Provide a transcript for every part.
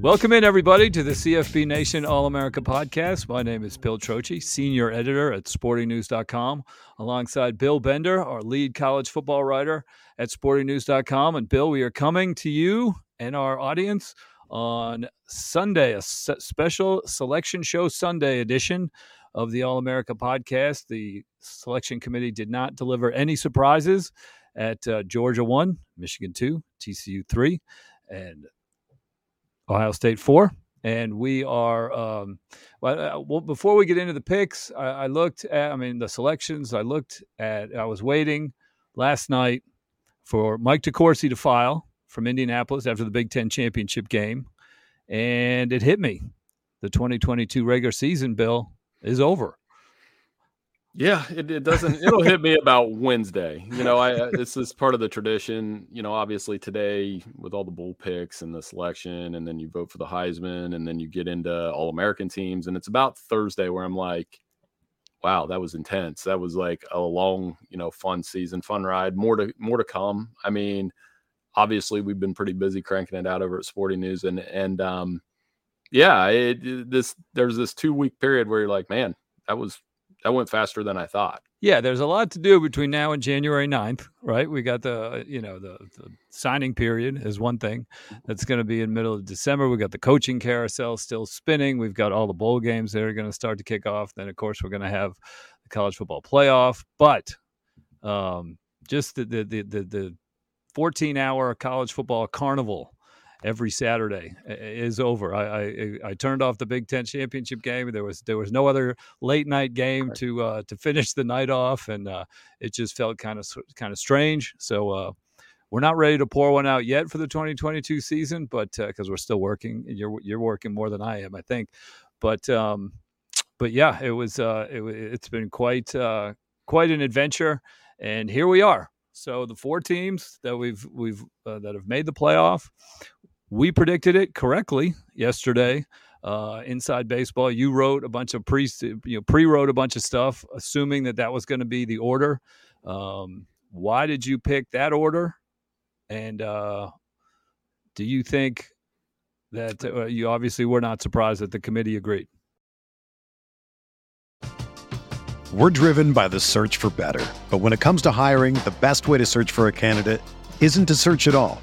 Welcome in, everybody, to the CFB Nation All America podcast. My name is Bill Trocchi, senior editor at sportingnews.com, alongside Bill Bender, our lead college football writer at sportingnews.com. And Bill, we are coming to you and our audience on Sunday, a special selection show Sunday edition of the All America podcast. The selection committee did not deliver any surprises at uh, Georgia 1, Michigan 2, TCU 3, and Ohio State four. And we are, um, well, uh, well, before we get into the picks, I, I looked at, I mean, the selections. I looked at, I was waiting last night for Mike DeCourcy to file from Indianapolis after the Big Ten championship game. And it hit me. The 2022 regular season bill is over. Yeah, it, it doesn't. It'll hit me about Wednesday. You know, I this is part of the tradition. You know, obviously today with all the bull picks and the selection, and then you vote for the Heisman, and then you get into All American teams, and it's about Thursday where I'm like, wow, that was intense. That was like a long, you know, fun season, fun ride. More to more to come. I mean, obviously we've been pretty busy cranking it out over at Sporting News, and and um, yeah, it this there's this two week period where you're like, man, that was that went faster than I thought. Yeah, there's a lot to do between now and January 9th, right? We got the, you know, the, the signing period is one thing. That's going to be in middle of December. We got the coaching carousel still spinning. We've got all the bowl games that are going to start to kick off. Then of course we're going to have the college football playoff, but um, just the the the the, the 14 hour college football carnival every Saturday is over. I, I, I turned off the Big Ten championship game. There was there was no other late night game to uh, to finish the night off, and uh, it just felt kind of kind of strange. So uh, we're not ready to pour one out yet for the 2022 season, but because uh, we're still working, you're you're working more than I am, I think. But um, but yeah, it was uh, it, it's been quite uh, quite an adventure, and here we are. So the four teams that we've we've uh, that have made the playoff, we predicted it correctly yesterday. Uh, inside baseball, you wrote a bunch of pre, you know, pre-wrote a bunch of stuff, assuming that that was going to be the order. Um, why did you pick that order? And uh, do you think that uh, you obviously were not surprised that the committee agreed? We're driven by the search for better, but when it comes to hiring, the best way to search for a candidate isn't to search at all.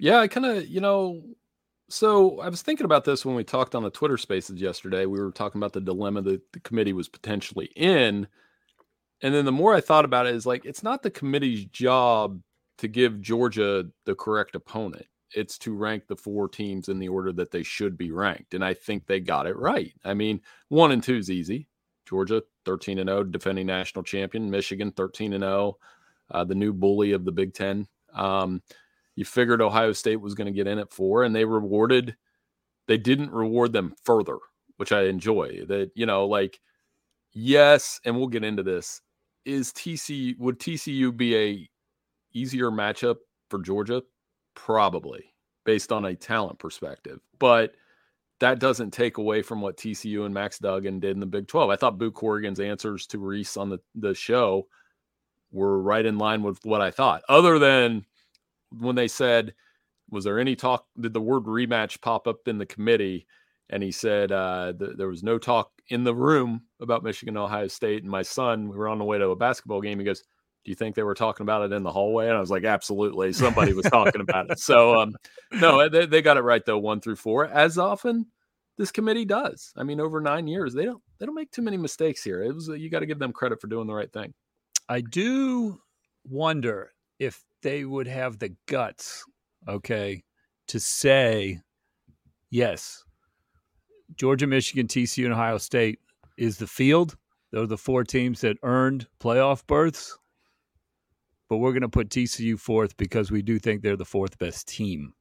Yeah, I kind of, you know, so I was thinking about this when we talked on the Twitter spaces yesterday. We were talking about the dilemma that the committee was potentially in. And then the more I thought about it, is like, it's not the committee's job to give Georgia the correct opponent. It's to rank the four teams in the order that they should be ranked. And I think they got it right. I mean, one and two is easy. Georgia, 13 and 0, defending national champion. Michigan, 13 and 0, uh, the new bully of the Big Ten. Um, you figured Ohio State was going to get in at four, and they rewarded. They didn't reward them further, which I enjoy. That you know, like yes, and we'll get into this. Is TC would TCU be a easier matchup for Georgia? Probably, based on a talent perspective, but that doesn't take away from what TCU and Max Duggan did in the Big 12. I thought Boo Corrigan's answers to Rece on the, the show were right in line with what I thought, other than when they said, was there any talk? Did the word rematch pop up in the committee? And he said uh, th- there was no talk in the room about Michigan Ohio State. And my son, we were on the way to a basketball game. He goes, "Do you think they were talking about it in the hallway?" And I was like, "Absolutely, somebody was talking about it." So, um, no, they, they got it right though, one through four, as often this committee does. I mean, over nine years, they don't they don't make too many mistakes here. It was you got to give them credit for doing the right thing. I do wonder if they would have the guts, okay, to say, yes, Georgia, Michigan, TCU, and Ohio State is the field. Those are the four teams that earned playoff berths. But we're going to put TCU fourth because we do think they're the fourth best team.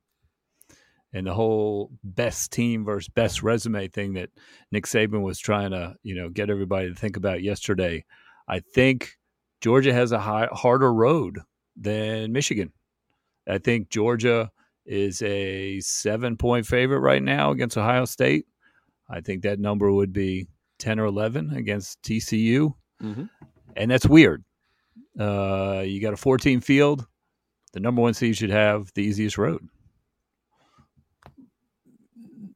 And the whole best team versus best resume thing that Nick Saban was trying to, you know, get everybody to think about yesterday. I think Georgia has a high, harder road than Michigan. I think Georgia is a seven point favorite right now against Ohio State. I think that number would be 10 or 11 against TCU. Mm-hmm. And that's weird. Uh, you got a 14 field. The number one seed should have the easiest road.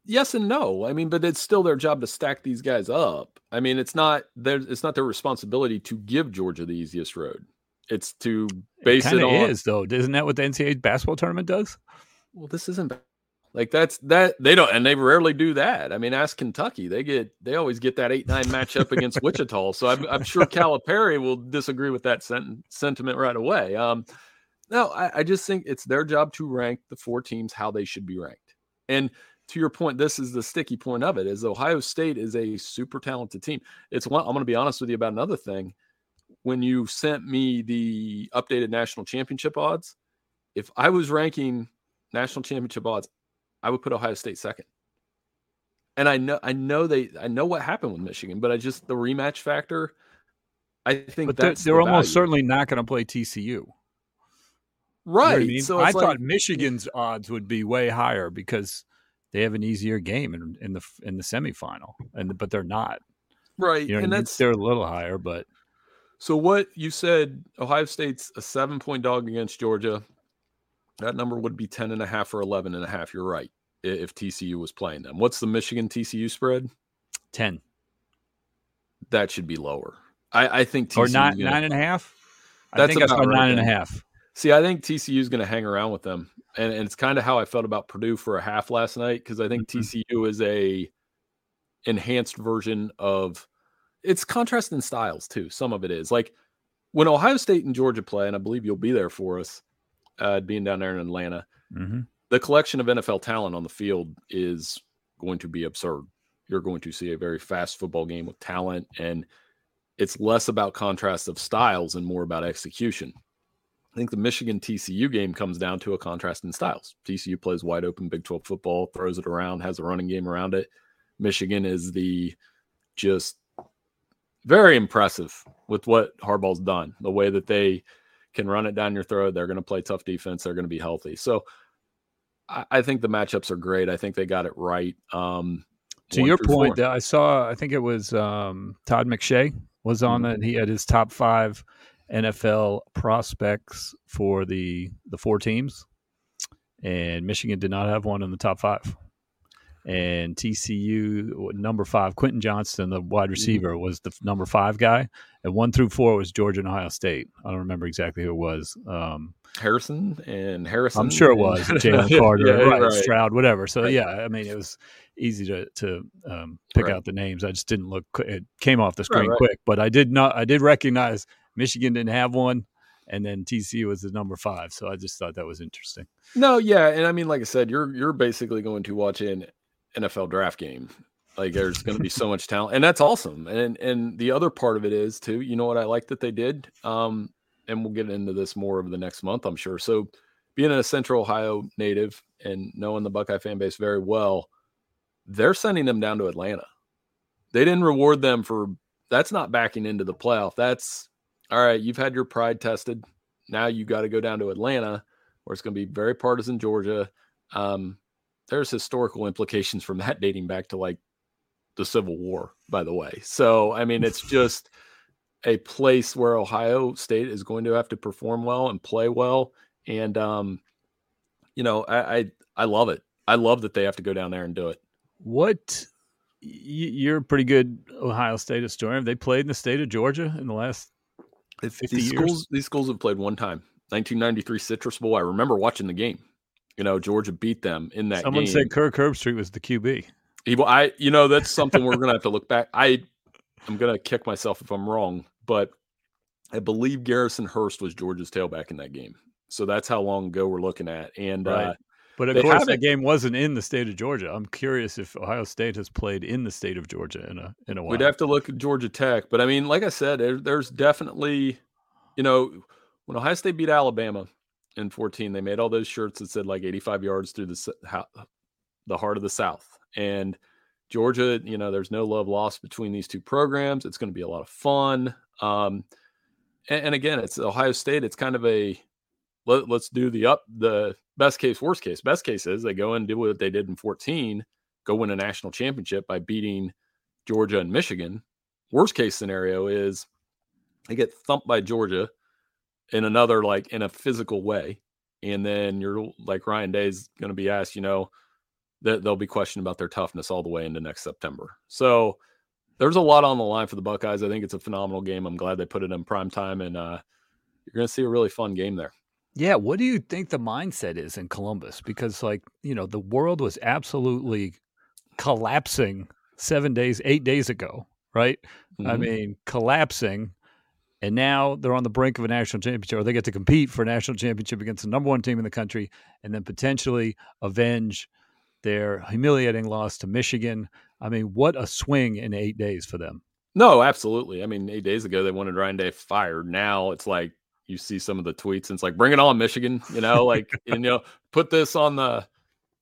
Yes and no. I mean, but it's still their job to stack these guys up. I mean, it's not their it's not their responsibility to give Georgia the easiest road. It's to base it, it on. Is though, isn't that what the NCAA basketball tournament does? Well, this isn't like that's that they don't, and they rarely do that. I mean, ask Kentucky; they get they always get that eight nine matchup against Wichita. So I'm, I'm sure Calipari will disagree with that sent- sentiment right away. Um, no, I, I just think it's their job to rank the four teams how they should be ranked. And to your point, this is the sticky point of it: is Ohio State is a super talented team. It's one. I'm going to be honest with you about another thing when you sent me the updated national championship odds, if I was ranking national championship odds, I would put Ohio State second. And I know I know they I know what happened with Michigan, but I just the rematch factor. I think but they're, they're the almost certainly not going to play TCU. Right. You know I, mean? so I like, thought Michigan's odds would be way higher because they have an easier game in, in the in the semifinal, and but they're not. Right. You know, and that's they're a little higher, but so what you said, Ohio State's a seven point dog against Georgia. That number would be 10 and a half or 11 and a half. You're right. If TCU was playing them. What's the Michigan TCU spread? 10. That should be lower. I, I think TCU or nine, gonna, nine and a half. I think it's about right nine and a half. See, I think TCU is going to hang around with them, and, and it's kind of how I felt about Purdue for a half last night because I think mm-hmm. TCU is a enhanced version of it's contrast in styles too. Some of it is like when Ohio State and Georgia play, and I believe you'll be there for us, uh, being down there in Atlanta. Mm-hmm. The collection of NFL talent on the field is going to be absurd. You're going to see a very fast football game with talent, and it's less about contrast of styles and more about execution. I think the Michigan TCU game comes down to a contrast in styles. TCU plays wide open Big 12 football, throws it around, has a running game around it. Michigan is the just very impressive with what Harbaugh's done, the way that they can run it down your throat. They're going to play tough defense. They're going to be healthy. So I, I, think the matchups are great. I think they got it right. Um, to your point, four. I saw, I think it was um, Todd McShay was on mm-hmm. it. He had his top five NFL prospects for the the four teams, and Michigan did not have one in the top five and TCU number five, Quentin Johnston, the wide mm-hmm. receiver, mm-hmm. was the number five guy, and one through four was Georgia and Ohio State. I don't remember exactly who it was. Um, Harrison and Harrison. I'm sure it was Jalen Carter, yeah, right, right, Stroud, whatever. So right. yeah, I mean it was easy to to um, pick out the names. I just didn't look. It came off the screen quick, but I did not. I did recognize Michigan didn't have one and then TCU was the number five. So I just thought that was interesting. No, yeah, and I mean, like I said, you're you're basically going to watch an NFL draft game. Like there's going to be so much talent, and that's awesome. And and the other part of it is too. You know what I like that they did, um, and we'll get into this more over the next month, I'm sure. So, being a Central Ohio native and knowing the Buckeye fan base very well, they're sending them down to Atlanta. They didn't reward them for that's not backing into the playoff. That's all right. You've had your pride tested. Now you got to go down to Atlanta, where it's going to be very partisan Georgia. Um, there's historical implications from that dating back to like the Civil War, by the way. So, I mean, it's just a place where Ohio State is going to have to perform well and play well. And, um, you know, I, I, I love it. I love that they have to go down there and do it. What you're a pretty good Ohio State historian. Have they played in the state of Georgia in the last 50 these years? schools? These schools have played one time, 1993 Citrus Bowl. I remember watching the game you know, Georgia beat them in that Someone game. said Kirk Herbstreit was the QB. He, I, you know, that's something we're gonna have to look back. I, I'm gonna kick myself if I'm wrong, but I believe Garrison Hearst was Georgia's tailback in that game. So that's how long ago we're looking at. And right. uh, but of course, that game wasn't in the state of Georgia. I'm curious if Ohio State has played in the state of Georgia in a in a while. We'd have to look at Georgia Tech, but I mean, like I said, there, there's definitely, you know, when Ohio State beat Alabama, in 14 they made all those shirts that said like 85 yards through the the heart of the south. And georgia you know there's no love lost between these two programs. It's going to be a lot of fun. Um, and, and, again it's ohio state it's kind of a let, us do the up the best case worst case. Best case is they go and do what they did in 14 go win a national championship by beating georgia and michigan. Worst case scenario is they get thumped by georgia in another like in a physical way and then you're like ryan day's going to be asked you know that they'll be questioned about their toughness all the way into next september. So there's a lot on the line for the buckeyes. I think it's a phenomenal game. I'm glad they put it in prime time and uh, you're going to see a really fun game there. Yeah what do you think the mindset is in columbus? Because like you know the world was absolutely collapsing seven days eight days ago right? Mm-hmm. i mean collapsing and now they're on the brink of a national championship, or they get to compete for a national championship against the number one team in the country, and then potentially avenge their humiliating loss to Michigan. I mean, what a swing in eight days for them. No, absolutely. I mean, eight days ago they wanted Ryan Day fired. Now it's like you see some of the tweets, and it's like, bring it on, Michigan. You know, like and, you know, put this on the,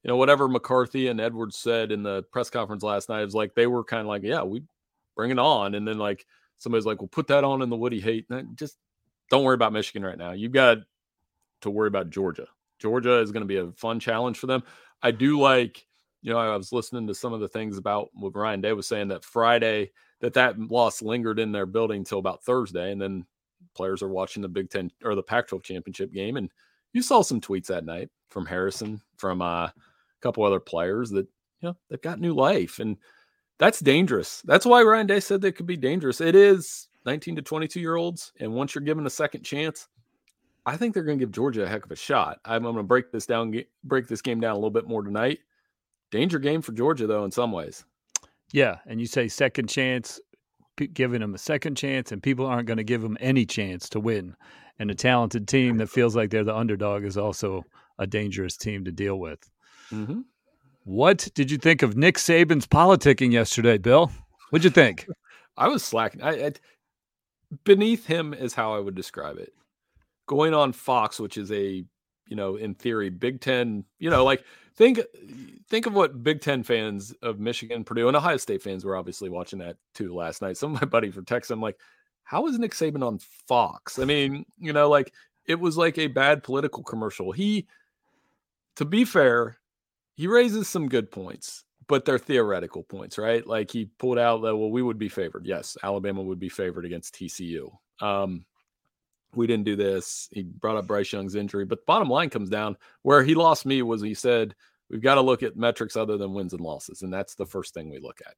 you know, whatever McCarthy and Edwards said in the press conference last night. It was like they were kind of like, yeah, we bring it on, and then like somebody's like, well, put that on in the Woody hate. Just don't worry about Michigan right now. You've got to worry about Georgia. Georgia is going to be a fun challenge for them. I do like, you know, I was listening to some of the things about what Ryan Day was saying that Friday that that loss lingered in their building until about Thursday, and then players are watching the Big Ten or the Pac-12 championship game, and you saw some tweets that night from Harrison, from uh, a couple other players that you know they've got new life, and that's dangerous. That's why Ryan Day said they could be dangerous. It is 19 to 22 year olds, and once you're given a second chance, I think they're going to give Georgia a heck of a shot. I'm, I'm going to break this down, break this game down a little bit more tonight. Danger game for Georgia, though, in some ways. Yeah, and you say second chance, giving them a second chance, and people aren't going to give them any chance to win. And a talented team that feels like they're the underdog is also a dangerous team to deal with. Mm-hmm. What did you think of Nick Saban's politicking yesterday, Bill? What'd you think? I was slacking. I, I, beneath him is how I would describe it. Going on Fox, which is a you know, in theory, Big Ten, you know, like think think of what Big Ten fans of Michigan, Purdue, and Ohio State fans were obviously watching that too last night. Some of my buddies were texting, I'm like, how is Nick Saban on Fox? I mean, you know, like it was like a bad political commercial. He, to be fair, he raises some good points, but they're theoretical points, right? Like he pulled out that, well, we would be favored. Yes, Alabama would be favored against TCU. Um, we didn't do this. He brought up Bryce Young's injury, but the bottom line comes down where he lost me was he said we've got to look at metrics other than wins and losses, and that's the first thing we look at.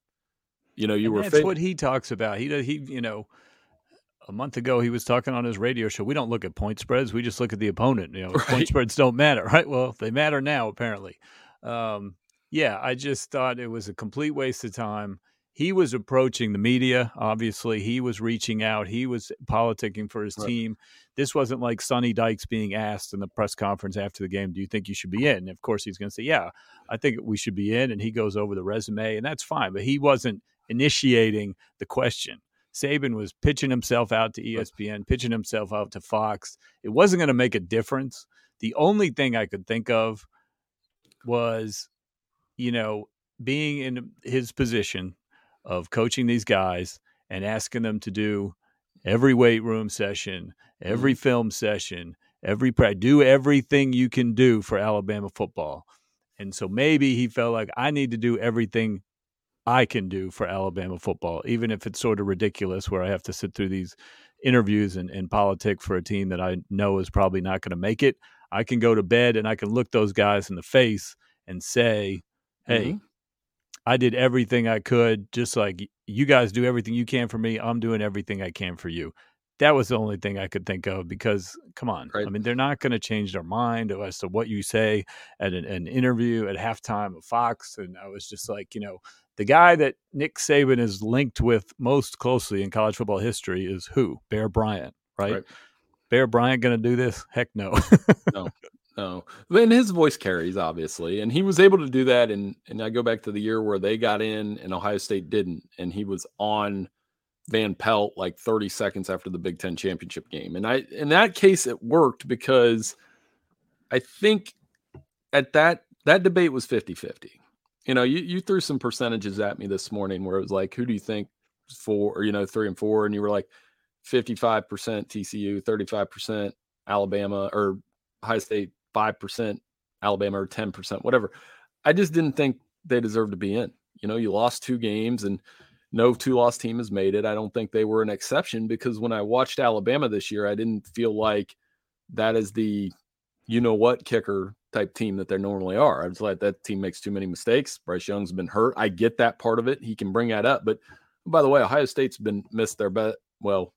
You know, you and were that's what he talks about. He does he you know a month ago he was talking on his radio show. We don't look at point spreads; we just look at the opponent. You know, right. point spreads don't matter, right? Well, they matter now apparently. Um, yeah, I just thought it was a complete waste of time he was approaching the media. Obviously, he was reaching out. He was politicking for his right. team. This wasn't like Sonny Dykes being asked in the press conference after the game, "Do you think you should be in?" And of course, he's going to say, "Yeah, I think we should be in." And he goes over the resume, and that's fine. But he wasn't initiating the question. Saban was pitching himself out to ESPN, pitching himself out to Fox. It wasn't going to make a difference. The only thing I could think of was, you know, being in his position of coaching these guys and asking them to do every weight room session, every mm-hmm. film session, every practice, do everything you can do for Alabama football. And so maybe he felt like I need to do everything I can do for Alabama football, even if it's sort of ridiculous where I have to sit through these interviews and, and politics for a team that I know is probably not going to make it. I can go to bed and I can look those guys in the face and say, hey, mm-hmm. I did everything I could, just like you guys do everything you can for me. I'm doing everything I can for you. That was the only thing I could think of because, come on, right. I mean, they're not going to change their mind as to what you say at an, an interview at halftime of Fox. And I was just like, you know, the guy that Nick Saban is linked with most closely in college football history is who? Bear Bryant, right? right. Bear Bryant going to do this? Heck no. no. No, and his voice carries obviously, and he was able to do that. And and I go back to the year where they got in and Ohio State didn't, and he was on Van Pelt like 30 seconds after the Big Ten championship game. And I in that case it worked because I think at that that debate was 50-50. You know, you, you threw some percentages at me this morning where it was like, who do you think four or you know, three and four, and you were like 55% TCU, 35% Alabama or Ohio State 5%, Alabama or 10%, whatever. I just didn't think they deserved to be in. You know, you lost two games and no two loss team has made it. I don't think they were an exception because when I watched Alabama this year, I didn't feel like that is the you know what kicker type team that they normally are. I was like, that team makes too many mistakes. Bryce Young's been hurt. I get that part of it. He can bring that up. But by the way, Ohio State's been missed their bet. Well,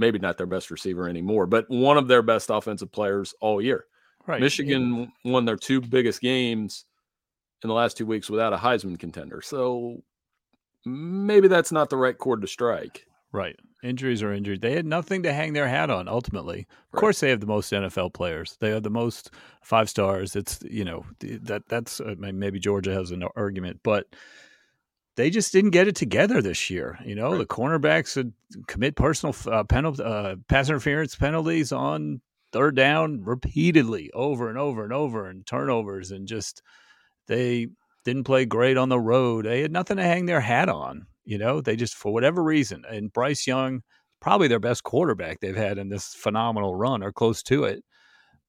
maybe not their best receiver anymore, but one of their best offensive players all year. Right. Michigan yeah. won their two biggest games in the last two weeks without a Heisman contender. So maybe that's not the right chord to strike. Right. Injuries are injuries. They had nothing to hang their hat on ultimately. Of right. course they have the most NFL players. They have the most five stars. It's you know that that's uh, maybe Georgia has an argument, but they just didn't get it together this year. You know, right. the cornerbacks would commit personal uh, penalty, uh, pass interference penalties on third down repeatedly, over and over and over, and turnovers, and just they didn't play great on the road. They had nothing to hang their hat on. You know, they just for whatever reason, and Bryce Young, probably their best quarterback they've had in this phenomenal run, or close to it.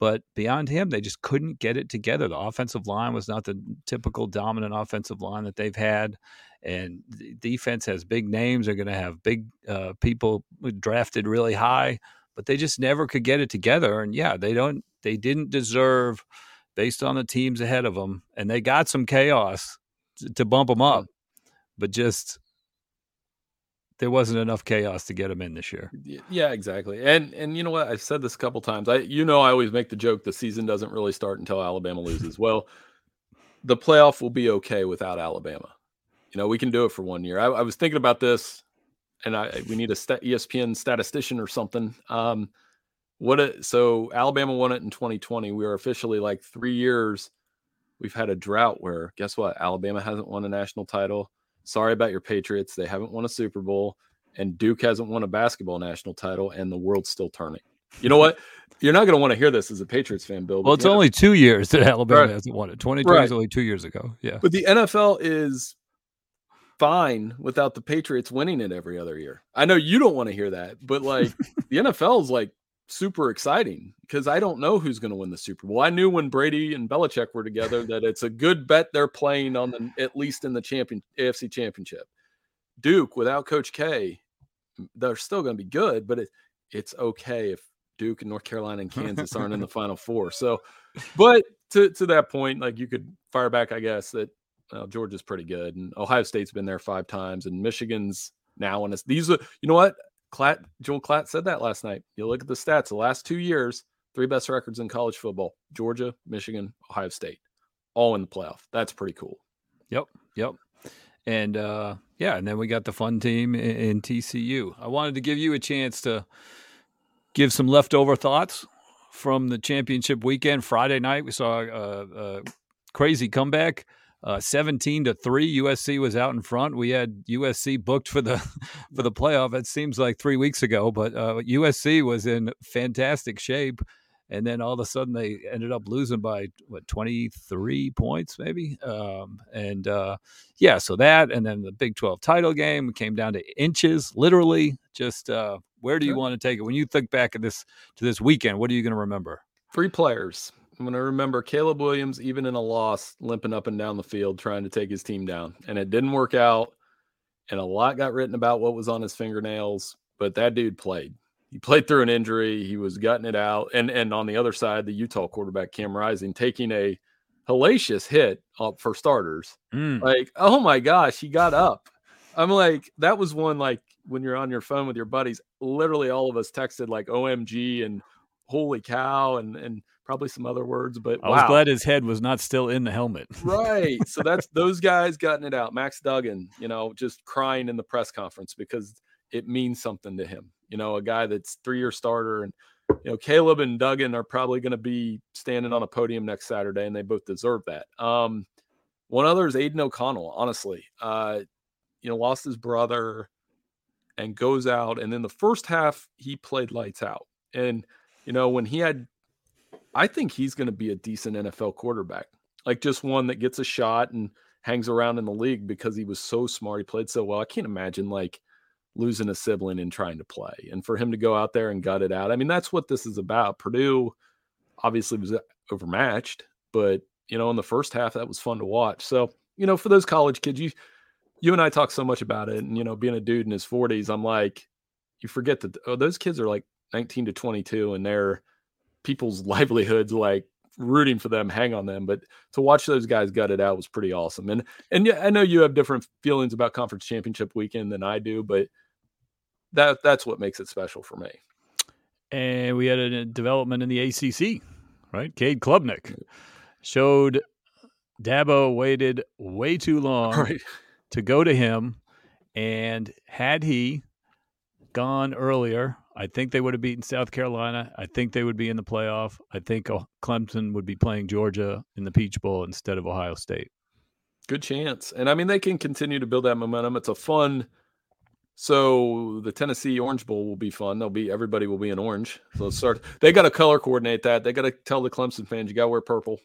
But beyond him, they just couldn't get it together. The offensive line was not the typical dominant offensive line that they've had. And the defense has big names. They're going to have big uh, people drafted really high, but they just never could get it together. And yeah, they don't. They didn't deserve, based on the teams ahead of them, and they got some chaos to, to bump them up, but just there wasn't enough chaos to get them in this year. Yeah, exactly. And and you know what? I've said this a couple times. I you know I always make the joke the season doesn't really start until Alabama loses. well, the playoff will be okay without Alabama. You know, we can do it for one year. I, I was thinking about this, and I we need a ESPN statistician or something. Um, what a, so Alabama won it in 2020. We are officially like three years. We've had a drought where guess what? Alabama hasn't won a national title. Sorry about your Patriots. They haven't won a Super Bowl. and Duke hasn't won a basketball national title, and the world's still turning. You know what? You're not going to want to hear this as a Patriots fan, Bill. Well, it's only two years that Alabama Right. hasn't won it. 2020 Right. is only two years ago. Yeah. But the NFL is fine without the Patriots winning it every other year. I know you don't want to hear that, but like the NFL is like super exciting because I don't know who's going to win the Super Bowl. I knew when Brady and Belichick were together that it's a good bet they're playing on the at least in the champion AFC Championship. Duke without Coach K, they're still going to be good, but it, it's okay if Duke and North Carolina and Kansas aren't in the Final Four. So, but to to that point, like you could fire back, I guess that well, Georgia's pretty good, and Ohio State's been there five times, and Michigan's now on us. These are, you know what? Klatt, Joel Klatt said that last night. You look at the stats, the last two years, three best records in college football: Georgia, Michigan, Ohio State, all in the playoff. That's pretty cool. Yep. Yep. And uh, yeah, and then we got the fun team in, in TCU. I wanted to give you a chance to give some leftover thoughts from the championship weekend. Friday night, we saw a, a crazy comeback. Uh, 17 to 3 USC was out in front. We had USC booked for the for the playoff. It seems like 3 weeks ago, but uh, USC was in fantastic shape and then all of a sudden they ended up losing by what 23 points maybe um, and uh, yeah so that and then the big 12 title game came down to inches literally just uh, where do you want to take it when you think back at this to this weekend what are you going to remember Three players. I'm going to remember Caleb Williams, even in a loss, limping up and down the field trying to take his team down. And it didn't work out. And a lot got written about what was on his fingernails, but that dude played. He played through an injury. He was gutting it out. And and on the other side, the Utah quarterback, Cam Rising, taking a hellacious hit up for starters. Mm. Like, oh my gosh, he got up. I'm like, that was one like when you're on your phone with your buddies, literally all of us texted like OMG and holy cow and and probably some other words, but i was wow. glad his head was not still in the helmet right. So that's those guys gotten it out. Max Duggan, you know, just crying in the press conference because it means something to him. You know, a guy that's three year starter and you know, Caleb and Duggan are probably going to be standing on a podium next Saturday, and they both deserve that. Um, one other is Aidan O'Connell. Honestly, uh, you know, lost his brother and goes out, and then the first half he played lights out. And you know, when he had, I think he's going to be a decent NFL quarterback, like just one that gets a shot and hangs around in the league because he was so smart. He played so well. I can't imagine like losing a sibling and trying to play and for him to go out there and gut it out. I mean, that's what this is about. Purdue obviously was uh, overmatched, but you know, in the first half that was fun to watch. So, you know, for those college kids, you you and I talk so much about it and you know, being a dude in his 40s, I'm like you forget that oh, those kids are like 19 to 22 and they're people's livelihoods like rooting for them, hang on them. But to watch those guys gut it out was pretty awesome. And and yeah, I know you have different feelings about conference championship weekend than I do, but that that's what makes it special for me. and we had a development in the ACC, right? Cade Klubnik showed Dabo waited way too long Right. to go to him, and had he gone earlier, I think they would have beaten South Carolina. I think they would be in the playoff. I think Clemson would be playing Georgia in the Peach Bowl instead of Ohio State. Good chance. And I mean they can continue to build that momentum. It's a fun so the Tennessee Orange Bowl will be fun. They'll be everybody will be in orange. So start. They got to color coordinate that. They got to tell the Clemson fans you got to wear purple.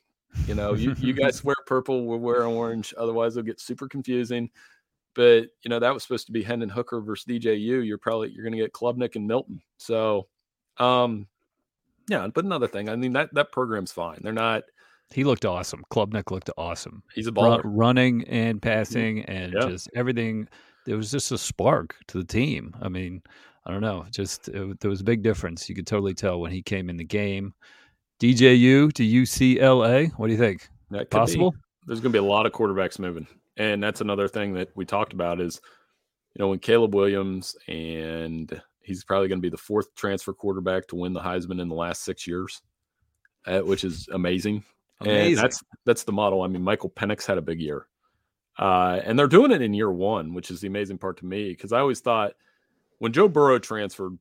You know, you, you guys wear purple, we'll wear orange. Otherwise, it'll get super confusing. But you know that was supposed to be Hendon Hooker versus DJU. You're probably you're going to get Klubnik and Milton. So, um, yeah. But another thing, I mean that that program's fine. They're not. He looked awesome. Klubnik looked awesome. He's a Run- baller. running and passing and Yeah. just everything. There was just a spark to the team. I mean, I don't know. Just it, there was a big difference. You could totally tell when he came in the game. DJU to UCLA. What do you think? That could be. Possible? there's going to be a lot of quarterbacks moving. And that's another thing that we talked about is, you know, when Caleb Williams and he's probably going to be the fourth transfer quarterback to win the Heisman in the last six years, uh, which is amazing. And that's that's the model. I mean, Michael Penix had a big year, uh, and they're doing it in year one, which is the amazing part to me because I always thought when Joe Burrow transferred,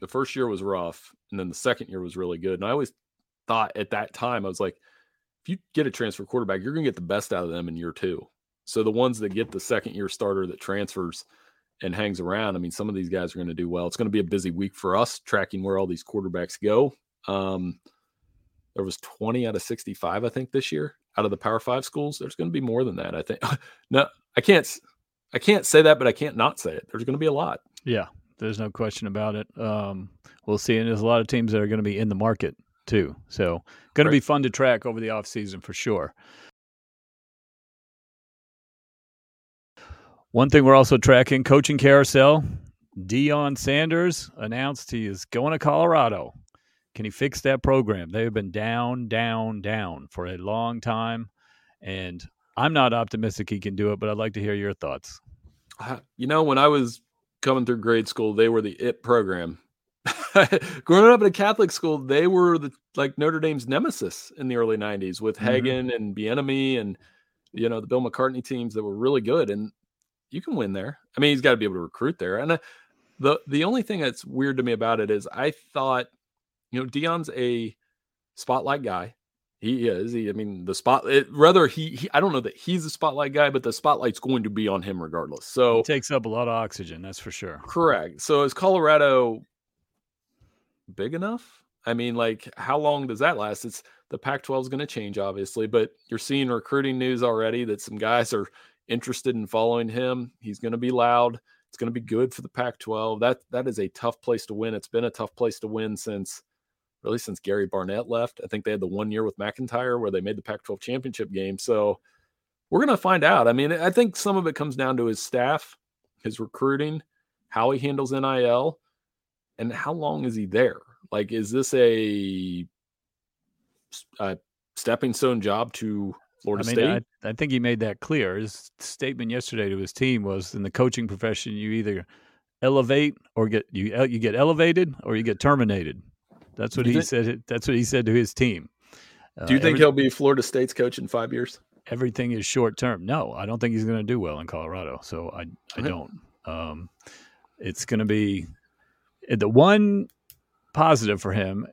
the first year was rough, and then the second year was really good. And I always thought at that time I was like, if you get a transfer quarterback, you're going to get the best out of them in year two. So the ones that get the second year starter that transfers and hangs around, I mean, some of these guys are going to do well. It's going to be a busy week for us tracking where all these quarterbacks go. Um, there was 20 out of 65, I think, this year out of the Power Five schools. There's going to be more than that. I think. no, I can't. I can't say that, but I can't not say it. There's going to be a lot. Yeah, there's no question about it. Um, we'll see, and there's a lot of teams that are going to be in the market too. So, going right. to be fun to track over the off season for sure. One thing we're also tracking coaching carousel. Deion Sanders announced he is going to Colorado. Can he fix that program? They have been down, down, down for a long time. And I'm not optimistic he can do it, but I'd like to hear your thoughts. Uh, you know, when I was coming through grade school, they were the it program. Growing up in a Catholic school, they were the like Notre Dame's nemesis in the early '90s with mm-hmm. Hagan and Bieniemy and you know the Bill McCartney teams that were really good. And you can win there. I mean, he's got to be able to recruit there. And uh, the the only thing that's weird to me about it is I thought, you know, Deion's a spotlight guy. He is. He, I mean, the spot. It, rather, he, he. I don't know that he's a spotlight guy, but the spotlight's going to be on him regardless. So he takes up a lot of oxygen. That's for sure. Correct. So is Colorado big enough? I mean, like, how long does that last? It's the Pac-12 is going to change, obviously, but you're seeing recruiting news already that some guys are interested in following him. He's going to be loud. It's going to be good for the Pac-12. That that is a tough place to win. It's been a tough place to win since really since Gary Barnett left. I think they had the one year with MacIntyre where they made the Pac-12 championship game. So we're going to find out. I mean, I think some of it comes down to his staff, his recruiting, how he handles NIL, and how long is he there? Like, is this a, a stepping stone job to Florida I mean, State. I, I, think he made that clear. His statement yesterday to his team was, "In the coaching profession, you either elevate or get you you get elevated or you get terminated." That's what he think, said. That's what he said to his team. Do you uh, think he'll be Florida State's coach in five years? Everything is short term. No, I don't think he's going to do well in Colorado. So I I don't. Um, it's going to be the one positive for him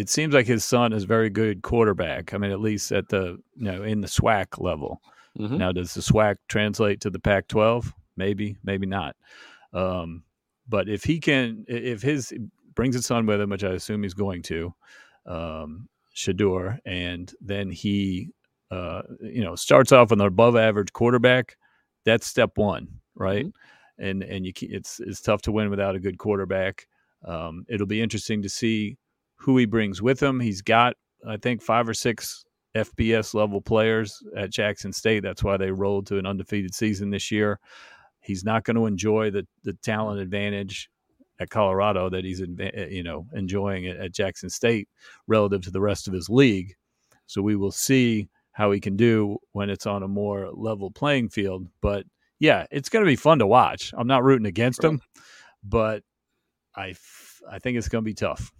it seems like his son is very good quarterback. I mean, at least at the you know in the SWAC level. Mm-hmm. Now, does the SWAC translate to the Pac-12? Maybe, maybe not. Um, but if he can, if his brings his son with him, which I assume he's going to, um, Shedeur, and then he, uh, you know, starts off with an above-average quarterback. That's step one, right? Mm-hmm. And and you, it's it's tough to win without a good quarterback. Um, it'll be interesting to see who he brings with him. He's got, I think, five or six FBS level players at Jackson State. That's why they rolled to an undefeated season this year. He's not going to enjoy the the talent advantage at Colorado that he's eh, you know enjoying at Jackson State relative to the rest of his league. So we will see how he can do when it's on a more level playing field. But yeah, it's going to be fun to watch. I'm not rooting against him, but I I think it's going to be tough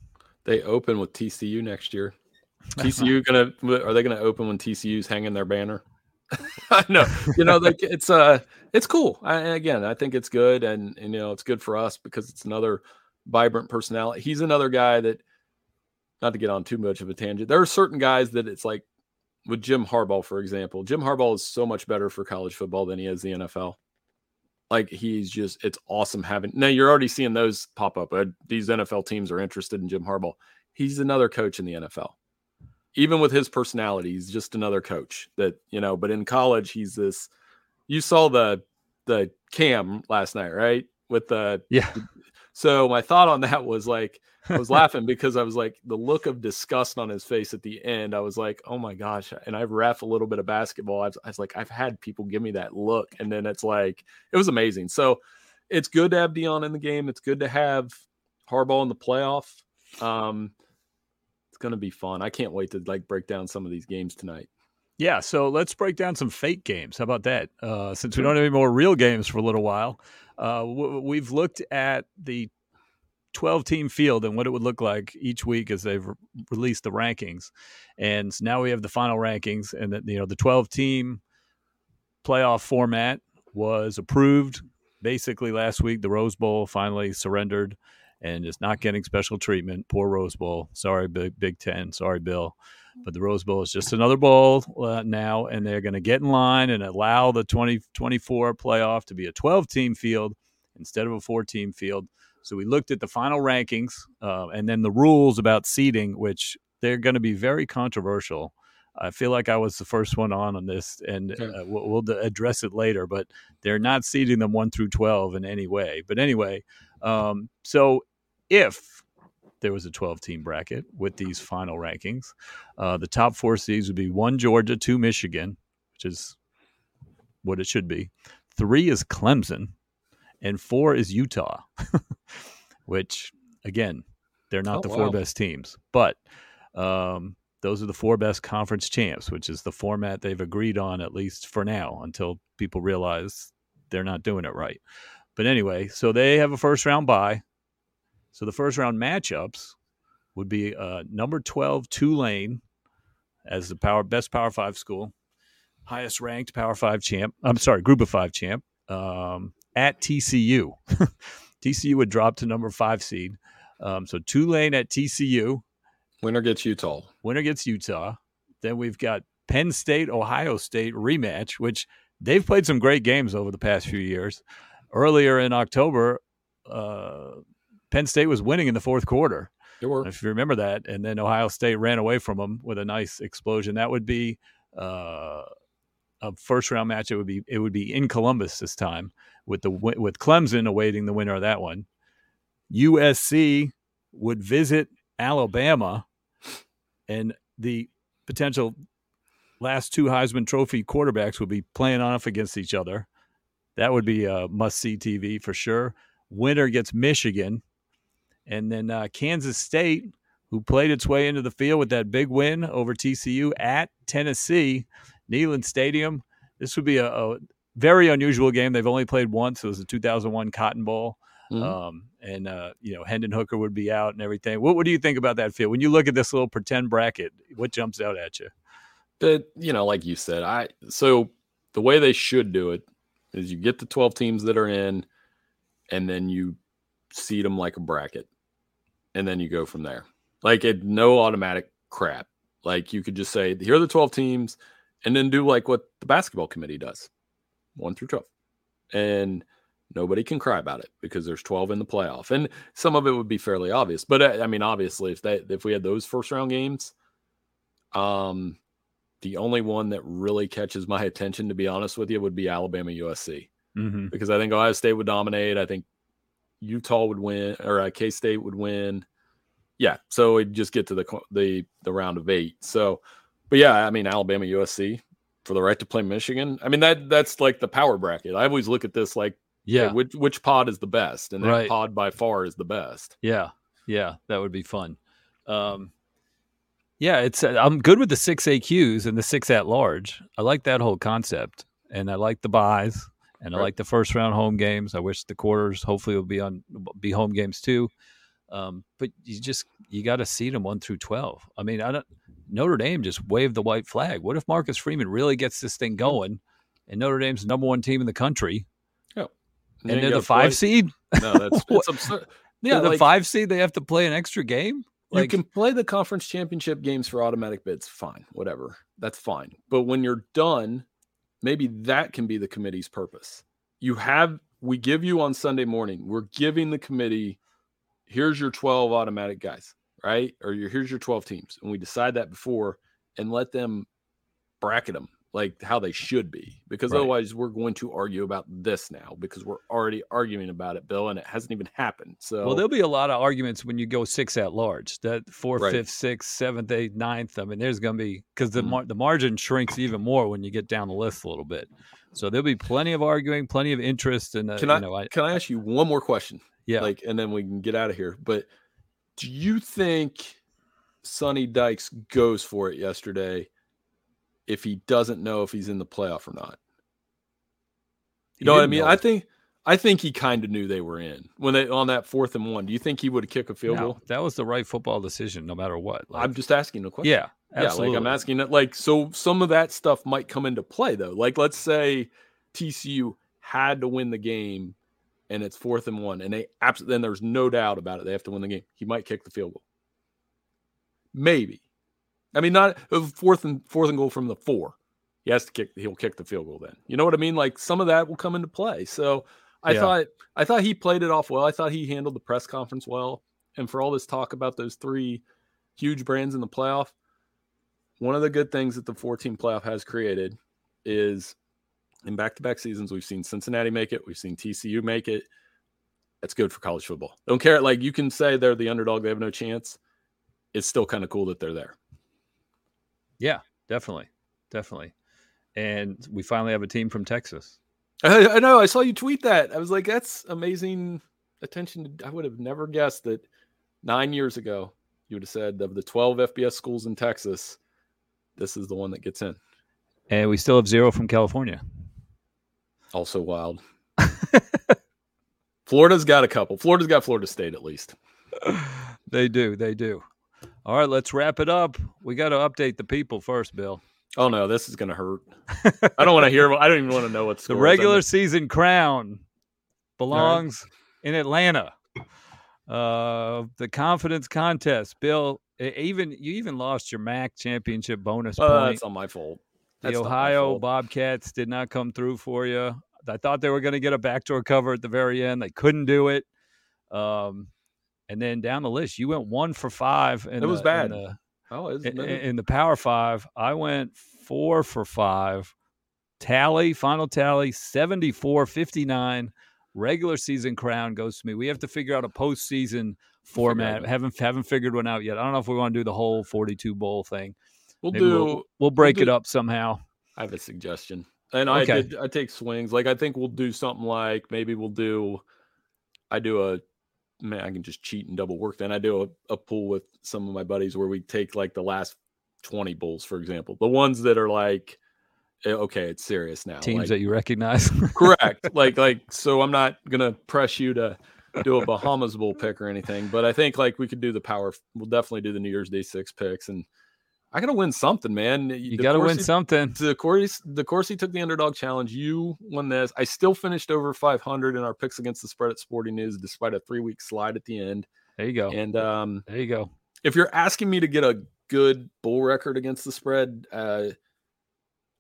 they open with TCU next year. TCU gonna are they gonna open when TCU's hanging their banner? no, you know, like it's uh it's cool. I, again, I think it's good, and, and you know, it's good for us because it's another vibrant personality. He's another guy that, not to get on too much of a tangent, there are certain guys that it's like with Jim Harbaugh, for example. Jim Harbaugh is so much better for college football than he is the NFL like he's just it's awesome having now you're already seeing those pop up uh, these nfl teams are interested in jim harbaugh. He's another coach in the nfl even with his personality he's just another coach that you know but in college he's this you saw the the cam last night right? With the yeah so my thought on that was like I was laughing because I was like the look of disgust on his face at the end. I was like, oh my gosh. And I've ref a little bit of basketball. I was, I was, like, I've had people give me that look. And then it's like, it was amazing. So it's good to have Deion in the game. It's good to have Harbaugh in the playoff. Um, it's going to be fun. I can't wait to like break down some of these games tonight. Yeah, so let's break down some fake games. How about that? Uh, since we don't have any more real games for a little while, uh, we've looked at the 12 team field and what it would look like each week as they've re- released the rankings. And now we have the final rankings and that you know the 12 team playoff format was approved basically last week the Rose Bowl finally surrendered and is not getting special treatment. Poor Rose Bowl. Sorry Big Big 10. Sorry Bill. But the Rose Bowl is just another bowl uh, now and they're going to get in line and allow the 2024 playoff to be a 12 team field instead of a four team field. So we looked at the final rankings uh, and then the rules about seeding, which they're going to be very controversial. I feel like I was the first one on on this, and uh, we'll, we'll, address it later. But they're not seeding them one through twelve in any way. But anyway, um, so if there was a twelve-team bracket with these final rankings, uh, the top four seeds would be one Georgia, two Michigan, which is what it should be. Three is Clemson, and four is Utah, which again, they're not oh, the wow. four best teams, but um, those are the four best conference champs, which is the format they've agreed on at least for now until people realize they're not doing it right. But anyway, so they have a first round bye. So the first round matchups would be uh, number 12 Tulane as the power best Power 5 school, highest ranked Power 5 champ. I'm sorry, Group of 5 champ um, at TCU. TCU would drop to number 5 seed. Um, so Tulane at TCU Winner gets Utah. Winner gets Utah. Then we've got Penn State, Ohio State rematch, which they've played some great games over the past few years. Earlier in October, uh, Penn State was winning in the fourth quarter. If you remember that, and then Ohio State ran away from them with a nice explosion. That would be uh, a first round match. It would be it would be in Columbus this time with the with Clemson awaiting the winner of that one. USC would visit Alabama and the potential last two Heisman Trophy quarterbacks would be playing off against each other. That would be a must see TV for sure. Winner gets Michigan. And then uh, Kansas State, who played its way into the field with that big win over TCU at Tennessee, Neyland Stadium. This would be a, a very unusual game. They've only played once. It was the 2001 Cotton Bowl. Mm-hmm. Um, and uh, you know Hendon Hooker would be out and everything. What what do you think about that field when you look at this little pretend bracket? What jumps out at you? But, you know, like you said, I so the way they should do it is you get the twelve teams that are in, and then you seed them like a bracket, and then you go from there. Like it, no automatic crap. Like you could just say, here are the twelve teams, and then do like what the basketball committee does, one through twelve, and Nobody can cry about it because there's 12 in the playoff, and some of it would be fairly obvious. But uh, I mean, obviously, if that if we had those first round games, um, the only one that really catches my attention, to be honest with you, would be Alabama USC mm-hmm. because I think Ohio State would dominate. I think Utah would win, or uh, K State would win. Yeah, so we just get to the the the round of eight. So, but yeah, I mean Alabama USC for the right to play Michigan. I mean that that's like the power bracket. I always look at this like yeah. Okay, which which pod is the best? And that right. pod by far is the best. Yeah. Yeah. That would be fun. Um, yeah, it's uh, I'm good with the six AQs and the six at large. I like that whole concept, and I like the buys, and right. I like the first round home games. I wish the quarters hopefully will be on be home games too. Um, but you just you got to seed them one through twelve. I mean, I don't. Notre Dame just waved the white flag. What if Marcus Freeman really gets this thing going, and Notre Dame's the number one team in the country? and, and they're the five play. seed. No, that's, absurd. Yeah, the like, five seed. They have to play an extra game. Like, you can play the conference championship games for automatic bids. Fine, whatever. That's fine. But when you're done, maybe that can be the committee's purpose. You have we give you on Sunday morning. We're giving the committee. Here's your 12 automatic guys, right? Or your, here's your 12 teams, and we decide that before and let them bracket them like how they should be because right. otherwise we're going to argue about this now because we're already arguing about it bill and it hasn't even happened so well there'll be a lot of arguments when you go six at large that fourth right. fifth sixth seventh eighth ninth i mean there's going to be because the, mm-hmm. mar- the margin shrinks even more when you get down the list a little bit so there'll be plenty of arguing plenty of interest and can I, you know, I, can i ask you one more question yeah like and then we can get out of here but do you think sonny dykes goes for it yesterday if he doesn't know if he's in the playoff or not. You know what I mean? Know. I think I think he kind of knew they were in when they on that fourth and one. Do you think he would have kick a field no, goal? That was the right football decision, no matter what. Like, I'm just asking a question. Yeah, absolutely. Yeah, like I'm asking it. Like, so some of that stuff might come into play though. Like, let's say TCU had to win the game, and it's fourth and one, and they absolutely then there's no doubt about it. They have to win the game. He might kick the field goal. Maybe. I mean, not uh, fourth and fourth and goal from the four. He has to kick. He'll kick the field goal then. You know what I mean? Like some of that will come into play. So I Yeah. thought I thought he played it off well. I thought he handled the press conference well. And for all this talk about those three huge brands in the playoff, one of the good things that the 14 playoff has created is in back-to-back seasons we've seen Cincinnati make it, we've seen TCU make it. That's good for college football. Don't care like you can say they're the underdog, they have no chance. It's still kind of cool that they're there. Yeah, definitely, definitely. And we finally have a team from Texas. I, I know. I saw you tweet that. I was like, that's amazing attention. To, I would have never guessed that nine years ago you would have said of the 12 FBS schools in Texas, this is the one that gets in. And we still have zero from California. Also wild. Florida's got a couple. Florida's got Florida State at least. they do. They do. All right, let's wrap it up. We got to update the people first, Bill. Oh no, this is gonna hurt. I don't want to hear. I don't even want to know what's The regular season crown belongs in Atlanta. Uh, the confidence contest, Bill. Even you even lost your MAC championship bonus Uh, point. that's not my fault. the That's my Ohio fault. Bobcats did not come through for you. I thought they were going to get a backdoor cover at the very end. They couldn't do it. Um, and then down the list, you went one for five. In It was the- bad. In the, Oh, it's, in, in the Power Five, I went four for five. Tally, final tally, 74 59. Regular season crown goes to me. We have to figure out a postseason format. it. Haven't haven't figured one out yet. I don't know if we want to do the whole 42 bowl thing. we'll Maybe do. we'll, we'll break it do- up somehow. I have a suggestion. And I Okay. did I take swings. Like I think we'll do something like maybe we'll do I do a man, I can just cheat and double work. Then I do a, a pool with some of my buddies where we take like the last 20 bulls, for example. The ones that are like eh, okay, it's serious now. Teams like, that you recognize. correct. like like so I'm not gonna press you to do a Bahamas Bowl pick or anything, but I think like we could do the power we'll definitely do the New Year's Day six picks and I gotta win something, man. you got to win something. the course the Trocchi took the underdog challenge. You won this. I still finished over 500 in our picks against the spread at Sporting News, despite a three week slide at the end. There you go. And um, There you go. if you're asking me to get a good bull record against the spread, uh,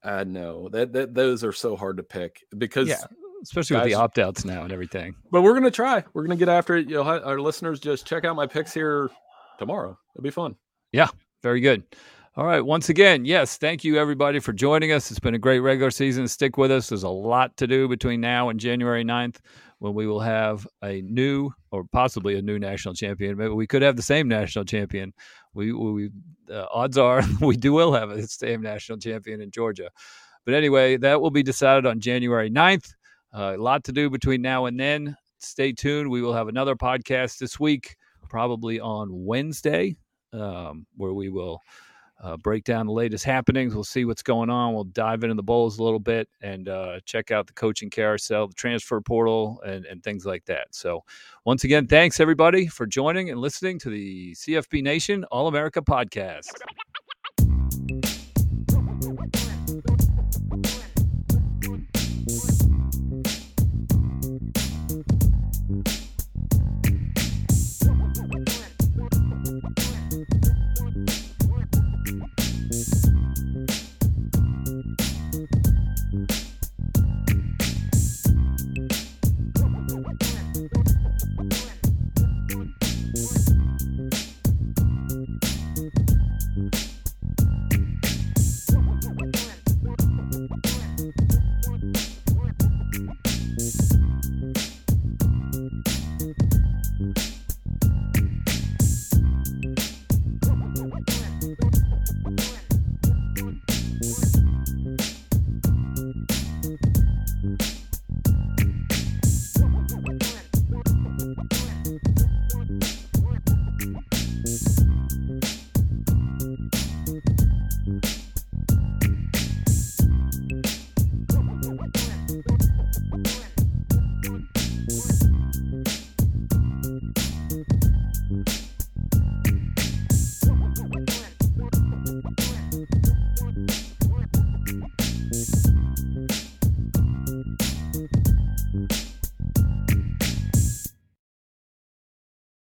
uh no, that, that those are so hard to pick because. Yeah, especially with the opt outs now and everything. But we're gonna try. We're gonna get after it. You'll ha- our listeners just check out my picks here tomorrow. It'll be fun. Yeah. Very good. All right. Once again, yes, thank you everybody for joining us. It's been a great regular season. Stick with us. There's a lot to do between now and January 9th when we will have a new or possibly a new national champion. Maybe we could have the same national champion. We, we uh, odds are we do will have a same national champion in Georgia. But anyway, that will be decided on January 9th. Uh, a lot to do between now and then. Stay tuned. We will have another podcast this week, probably on Wednesday, um, where we will uh, break down the latest happenings. We'll see what's going on. We'll dive into the bowls a little bit and uh, check out the coaching carousel, the transfer portal, and, and things like that. So, once again, thanks everybody for joining and listening to the CFB Nation All America podcast.